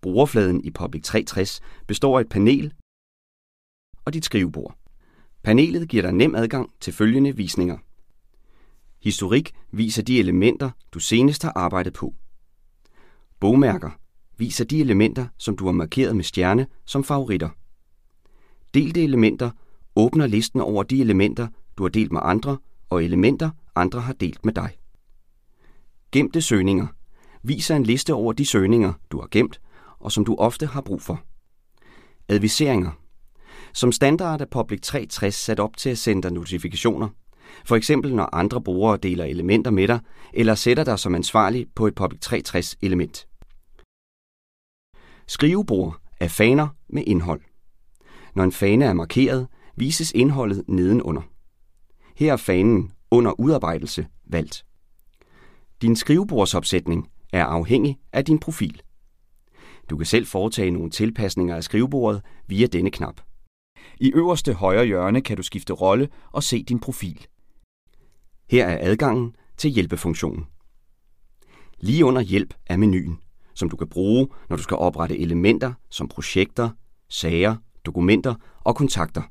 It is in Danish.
Brugerfladen i Public 360 består af et panel og dit skrivebord. Panelet giver dig nem adgang til følgende visninger. Historik viser de elementer, du senest har arbejdet på. Bogmærker viser de elementer, som du har markeret med stjerne som favoritter. Delte elementer åbner listen over de elementer, du har delt med andre, og elementer, andre har delt med dig. Gemte søgninger viser en liste over de søgninger, du har gemt, og som du ofte har brug for. Adviseringer Som standard er Public 360 sat op til at sende dig notifikationer, for eksempel når andre brugere deler elementer med dig, eller sætter dig som ansvarlig på et Public 360 element. Skrivebord er faner med indhold. Når en fane er markeret, vises indholdet nedenunder. Her er fanen under udarbejdelse valgt. Din skrivebordsopsætning er afhængig af din profil. Du kan selv foretage nogle tilpasninger af skrivebordet via denne knap. I øverste højre hjørne kan du skifte rolle og se din profil. Her er adgangen til hjælpefunktionen. Lige under hjælp er menuen, som du kan bruge, når du skal oprette elementer som projekter, sager, dokumenter og kontakter.